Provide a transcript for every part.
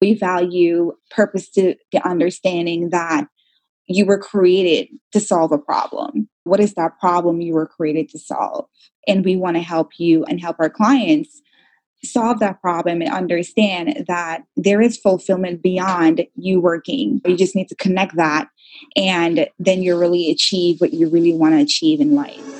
We value purpose to the understanding that you were created to solve a problem. What is that problem you were created to solve? And we want to help you and help our clients solve that problem and understand that there is fulfillment beyond you working. You just need to connect that, and then you really achieve what you really want to achieve in life.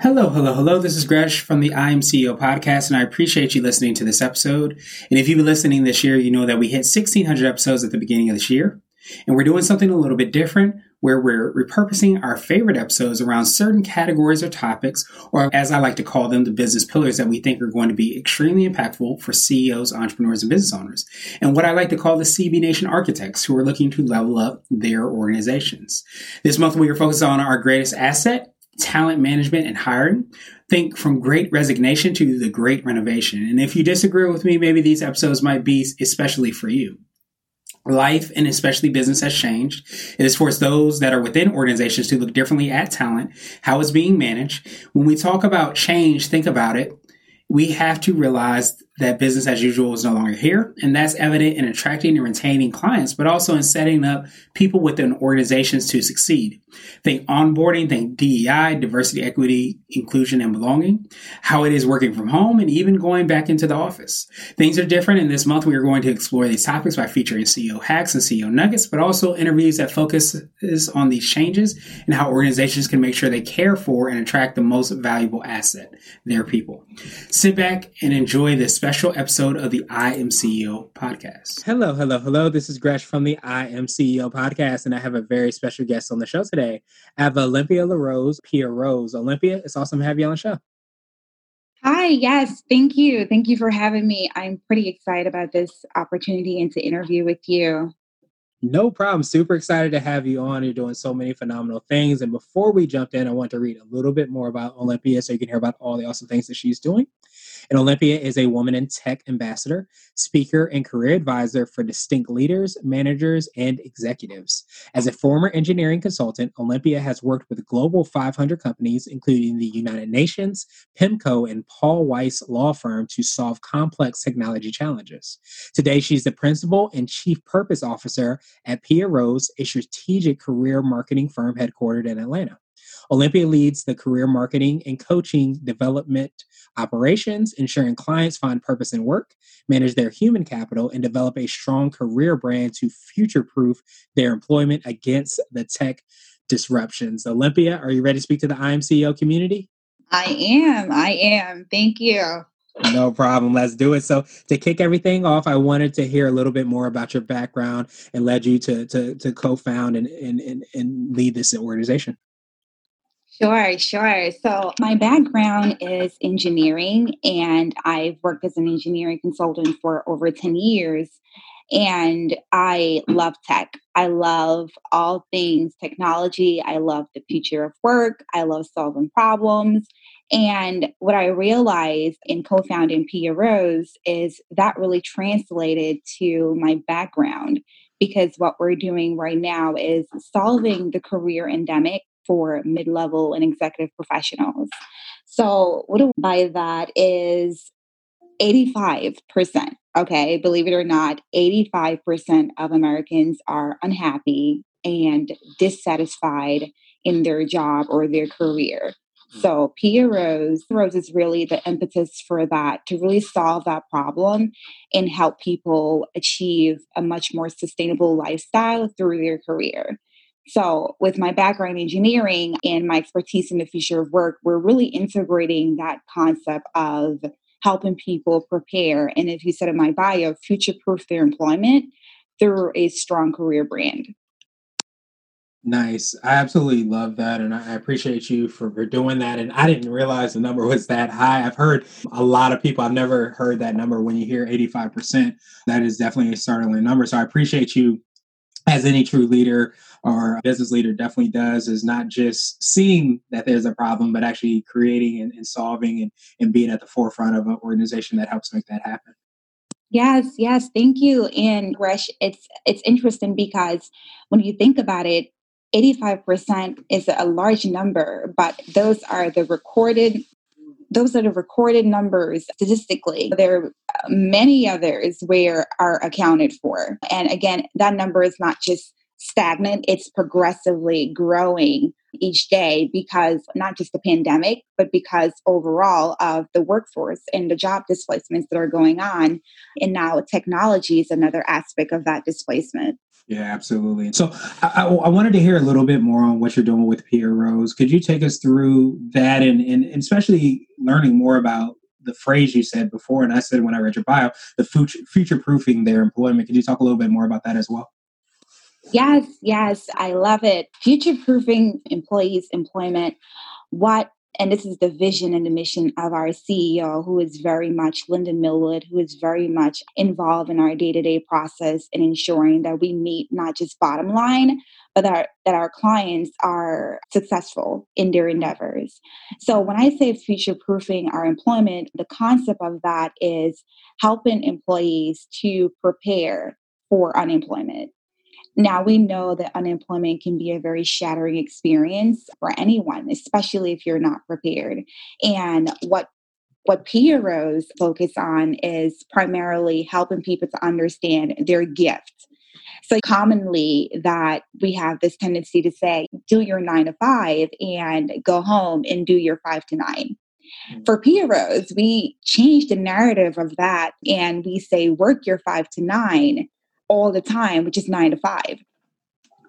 Hello, hello, hello. This is Gresh from the I Am CEO podcast, and I appreciate you listening to this episode. And if you've been listening this year, you know that we hit 1,600 episodes at the beginning of this year. And we're doing something a little bit different where we're repurposing our favorite episodes around certain categories or topics, or as I like to call them, the business pillars that we think are going to be extremely impactful for CEOs, entrepreneurs, and business owners. And what I like to call the CB Nation architects who are looking to level up their organizations. This month, we are focused on our greatest asset, talent management and hiring. Think from great resignation to the great renovation. And if you disagree with me, maybe these episodes might be especially for you. Life and especially business has changed. It has forced those that are within organizations to look differently at talent, how it's being managed. When we talk about change, think about it. We have to realize that business as usual is no longer here. And that's evident in attracting and retaining clients, but also in setting up people within organizations to succeed. Think onboarding, think DEI, diversity, equity, inclusion, and belonging, how it is working from home, and even going back into the office. Things are different. And this month, we are going to explore these topics by featuring CEO hacks and CEO nuggets, but also interviews that focuses on these changes and how organizations can make sure they care for and attract the most valuable asset, their people. Sit back and enjoy this special episode of the I Am CEO podcast. Hello, hello, hello. This is Gresh from the I Am CEO podcast, and I have a very special guest on the show today. I have Olympia LaRose, Pierre Rose. Olympia, it's awesome to have you on the show. Hi, yes, thank you. Thank you for having me. I'm pretty excited about this opportunity and to interview with you. No problem. Super excited to have you on. You're doing so many phenomenal things. And before we jump in, I want to read a little bit more about Olympia so you can hear about all the awesome things that she's doing. And Olympia is a woman in tech ambassador, speaker, and career advisor for distinct leaders, managers, and executives. As a former engineering consultant, Olympia has worked with global 500 companies, including the United Nations, PIMCO, and Paul Weiss law firm to solve complex technology challenges. Today, she's the principal and chief purpose officer at Pia Rose, a strategic career marketing firm headquartered in Atlanta. Olympia leads the career marketing and coaching development operations, ensuring clients find purpose in work, manage their human capital, and develop a strong career brand to future proof their employment against the tech disruptions. Olympia, are you ready to speak to the I Am CEO community? I am. I am. Thank you. No problem. Let's do it. So to kick everything off, I wanted to hear a little bit more about your background and led you to to, to co-found and, and, and, and lead this organization. Sure, sure. So, my background is engineering, and I've worked as an engineering consultant for over 10 years. And I love tech. I love all things technology. I love the future of work. I love solving problems. And what I realized in co founding Pia Rose is that really translated to my background because what we're doing right now is solving the career endemic for mid level and executive professionals. So, what do by that is 85%. Okay, believe it or not, 85% of Americans are unhappy and dissatisfied in their job or their career. Hmm. So Pia Rose, Rose is really the impetus for that to really solve that problem and help people achieve a much more sustainable lifestyle through their career. So, with my background in engineering and my expertise in the future of work, we're really integrating that concept of helping people prepare. And if you said in my bio, future proof their employment through a strong career brand. Nice. I absolutely love that. And I appreciate you for, for doing that. And I didn't realize the number was that high. I've heard a lot of people, I've never heard that number when you hear 85%. That is definitely a startling number. So I appreciate you as any true leader or business leader definitely does is not just seeing that there's a problem, but actually creating and, and solving and, and being at the forefront of an organization that helps make that happen. Yes, yes, thank you. And Gresh, it's it's interesting because when you think about it, 85% is a large number, but those are the recorded those are the recorded numbers statistically. There are many others where are accounted for. And again, that number is not just stagnant, it's progressively growing each day because not just the pandemic, but because overall of the workforce and the job displacements that are going on. And now technology is another aspect of that displacement. Yeah, absolutely. So I, I, wanted to hear a little bit more on what you're doing with Pia Rose. Could you take us through that and, and, and especially learning more about the phrase you said before, and I said when I read your bio, the future, future proofing their employment. Could you talk a little bit more about that as well? Yes, yes, I love it. Future proofing employees' employment. What and this is the vision and the mission of our CEO, who is very much Lyndon Millwood, who is very much involved in our day to day process and ensuring that we meet not just bottom line, but that, that our clients are successful in their endeavors. So, when I say future proofing our employment, the concept of that is helping employees to prepare for unemployment. Now we know that unemployment can be a very shattering experience for anyone, especially if you're not prepared. And what what Pia Rose focus on is primarily helping people to understand their gift. So commonly that we have this tendency to say, do your nine to five and go home and do your five to nine. Mm-hmm. For Pia Rose, we changed the narrative of that and we say work your five to nine all the time, which is nine to five.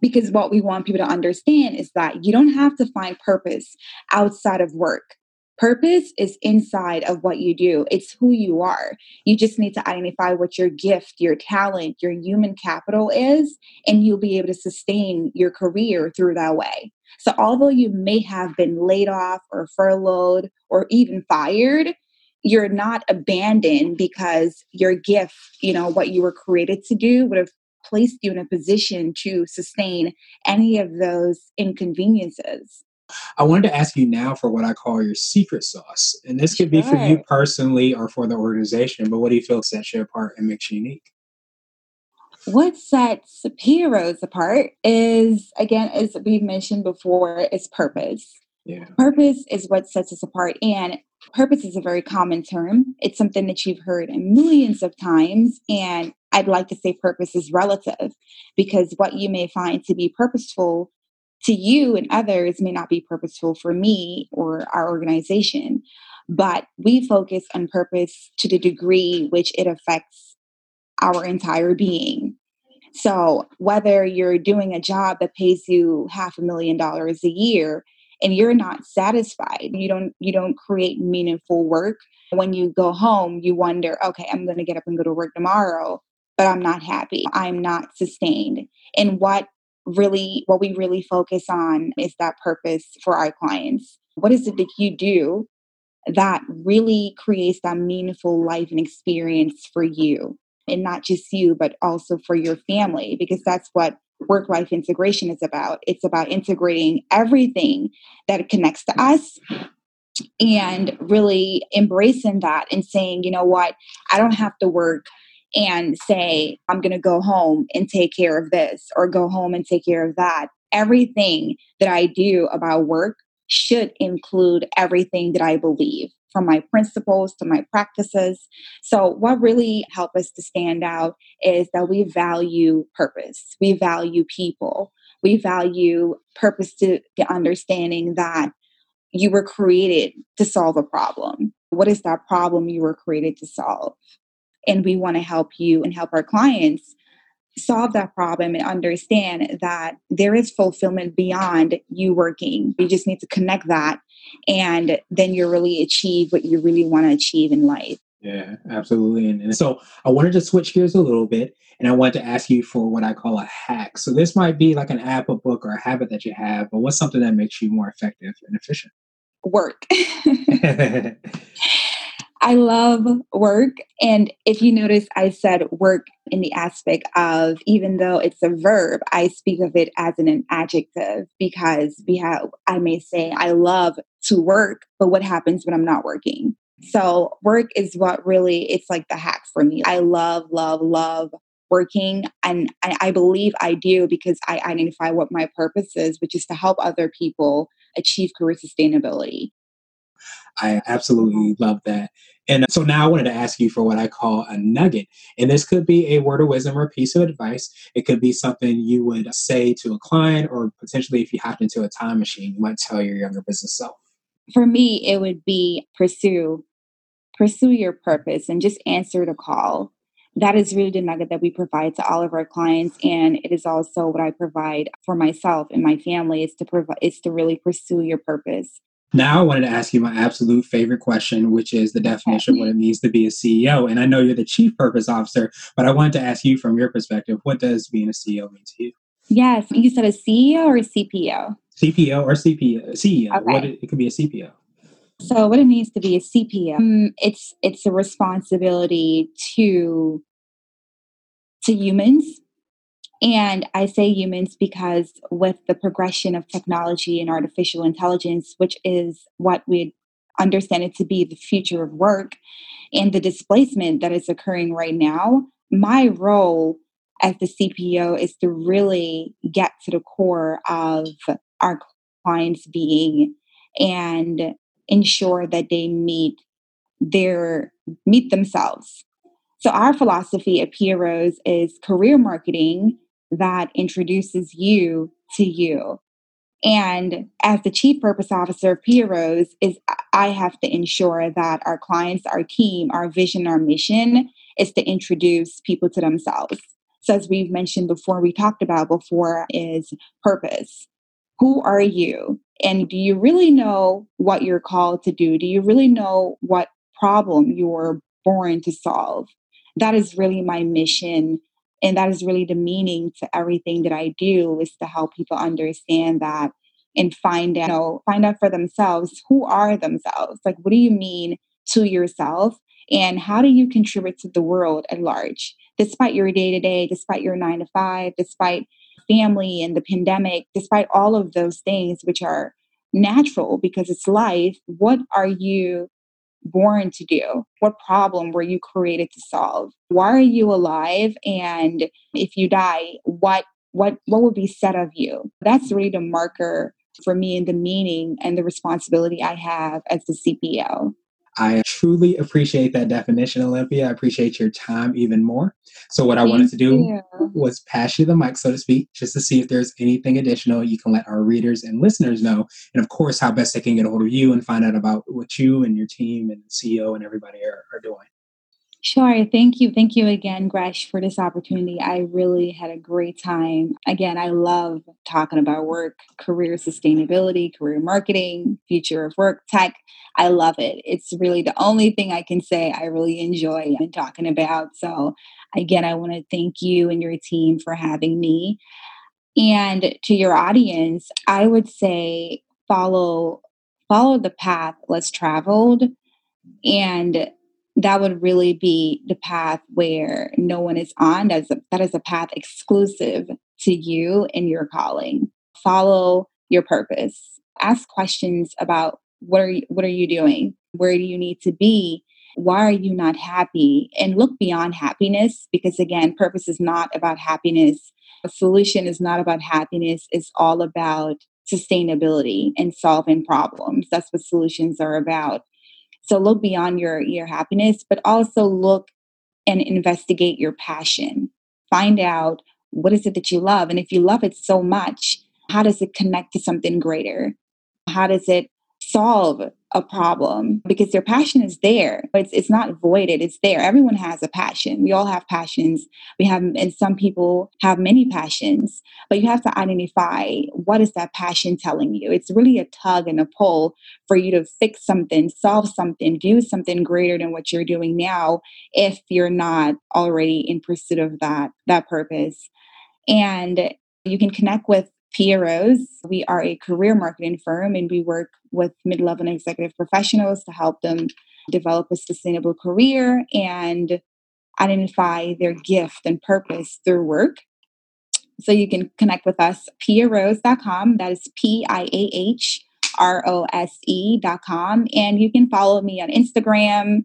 Because what we want people to understand is that you don't have to find purpose outside of work. Purpose is inside of what you do, it's who you are. You just need to identify what your gift, your talent, your human capital is, and you'll be able to sustain your career through that way. So, although you may have been laid off or furloughed or even fired, you're not abandoned because your gift, you know, what you were created to do would have placed you in a position to sustain any of those inconveniences. I wanted to ask you now for what I call your secret sauce. And this could be for you personally or for the organization, but what do you feel sets you apart and makes you unique? What sets Rose apart is, again, as we've mentioned before, is purpose. Yeah. Purpose is what sets us apart. And purpose is a very common term. It's something that you've heard millions of times. And I'd like to say purpose is relative because what you may find to be purposeful to you and others may not be purposeful for me or our organization. But we focus on purpose to the degree which it affects our entire being. So, whether you're doing a job that pays you half a million dollars a year and you're not satisfied you don't you don't create meaningful work when you go home you wonder okay i'm going to get up and go to work tomorrow but i'm not happy i'm not sustained. And what really what we really focus on is that purpose for our clients. What is it that you do that really creates that meaningful life and experience for you? And not just you but also for your family because that's what work life integration is about. It's about integrating everything that connects to us and really embracing that and saying, you know what, I don't have to work and say, I'm going to go home and take care of this or go home and take care of that. Everything that I do about work should include everything that I believe from my principles to my practices. So, what really helped us to stand out is that we value purpose, we value people, we value purpose to the understanding that you were created to solve a problem. What is that problem you were created to solve? And we want to help you and help our clients solve that problem and understand that there is fulfillment beyond you working. You just need to connect that and then you really achieve what you really want to achieve in life. Yeah, absolutely. And, and, so I wanted to switch gears a little bit and I wanted to ask you for what I call a hack. So this might be like an app, a book, or a habit that you have, but what's something that makes you more effective and efficient? Work. I love work. And if you notice, I said work in the aspect of even though it's a verb, I speak of it as an, adjective because we have, I may say, I love to work, but what happens when I'm not working? So work is what really, it's like the hack for me. I love, love, love working and I believe I do because I identify what my purpose is, which is to help other people achieve career sustainability. I absolutely love that. And uh, so now I wanted to ask you for what I call a nugget. And this could be a word of wisdom or a piece of advice. It could be something you would say to a client, or potentially if you hopped into a time machine, you might tell your younger business self. For me, it would be pursue, pursue your purpose and just answer the call. That is really the nugget that we provide to all of our clients. And it is also what I provide for myself and my family is to provide is to really pursue your purpose now I wanted to ask you my absolute favorite question, which is the definition of what it means to be a CEO. And I know you're the chief purpose officer, but I wanted to ask you from your perspective, what does being a CEO mean to you? Yes, you said a CEO or a CPO? CPO or CPO, CEO. Okay. What it, could be a CPO. So what it means to be a CPO, um, it's it's a responsibility to to humans and I say humans because with the progression of technology and artificial intelligence, which is what we understand it to be the future of work, and the displacement that is occurring right now, my role as the CPO is to really get to the core of our clients' being and ensure that they meet their meet themselves. So our philosophy at Pia Rose is career marketing that introduces you to you. And as the chief purpose officer of Rose, is I have to ensure that our clients, our team, our vision, our mission is to introduce people to themselves. So as we've mentioned before, we talked about before is purpose. Who are you? And do you really know what you're called to do? Do you really know what problem you're born to solve? That is really my mission and that is really the meaning to everything that i do is to help people understand that and find out you know, find out for themselves who are themselves. Like what do you mean to yourself? And how do you contribute to the world at large? Despite your day to day despite your 9 to 5 despite family and the pandemic despite all of those things which are natural because it's life what are you born to do? What problem were you created to solve? Why are you alive? And if you die, what what what will be said of you? That's really the marker for me and the meaning and the responsibility I have as the CPO. I truly appreciate that definition, Olympia. I appreciate your time even more. So, what Thank I wanted to do you. was pass you the mic, so to speak, just to see if there's anything additional you can let our readers and listeners know. And of course, how best they can get a hold of you and find out about what you and your team and CEO and everybody are, are doing. Sure. Thank you. Thank you again, Gresh, for this opportunity. I really had a great time. Again, I love talking about work, career sustainability, career marketing, future of work, tech. I love it. It's really the only thing I can say I really enjoy and talking about. So, again, I want to thank you and your team for having me. And to your audience, I would say follow follow the path less traveled and that would really be the path where no one is on. That's a, that is a path exclusive to you and your calling. Follow your purpose. Ask questions about what are you, what are you doing? Where do you need to be? Why are you not happy? And look beyond happiness because again, purpose is not about happiness. A solution is not about happiness. It's all about sustainability and solving problems. That's what solutions are about. So look beyond your your happiness, but also look and investigate your passion. Find out what is it that you love and if you love it so much, how does it connect to something greater? How does it solve a problem because their passion is there. It's it's not voided. It's there. Everyone has a passion. We all have passions. We have and some people have many passions, but you have to identify what is that passion telling you. It's really a tug and a pull for you to fix something, solve something, do something greater than what you're doing now if you're not already in pursuit of that that purpose. And you can connect with Pia Rose. We are a career marketing firm and we work with mid level and executive professionals to help them develop a sustainable career and identify their gift and purpose through work. So you can connect with us, piahrose.com. That is P I A H R O S E.com. And you can follow me on Instagram,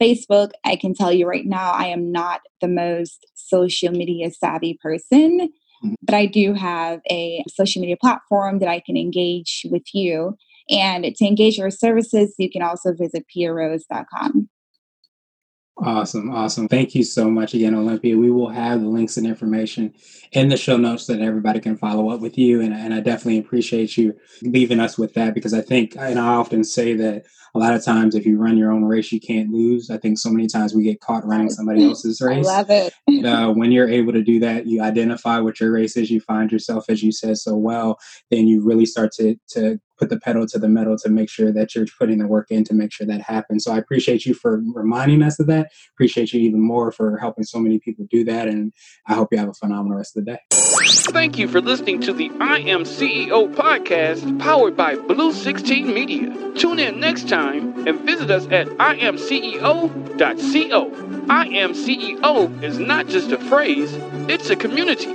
Facebook. I can tell you right now, I am not the most social media savvy person. But I do have a social media platform that I can engage with you. And to engage your services, you can also visit piahrose.com. Awesome. Awesome. Thank you so much again, Olympia. We will have the links and information in the show notes so that everybody can follow up with you. And, and I definitely appreciate you leaving us with that because I think, and I often say that a lot of times if you run your own race, you can't lose. I think so many times we get caught running somebody else's race. I love it. uh, when you're able to do that, you identify what your race is, you find yourself, as you said so well, then you really start to, to put the pedal to the metal to make sure that you're putting the work in to make sure that happens. So I appreciate you for reminding us of that. Appreciate you even more for helping so many people do that. And I hope you have a phenomenal rest of the day. Thank you for listening to the I Am CEO podcast powered by Blue 16 Media. Tune in next time and visit us at iamceo.co. I Am CEO is not just a phrase, it's a community.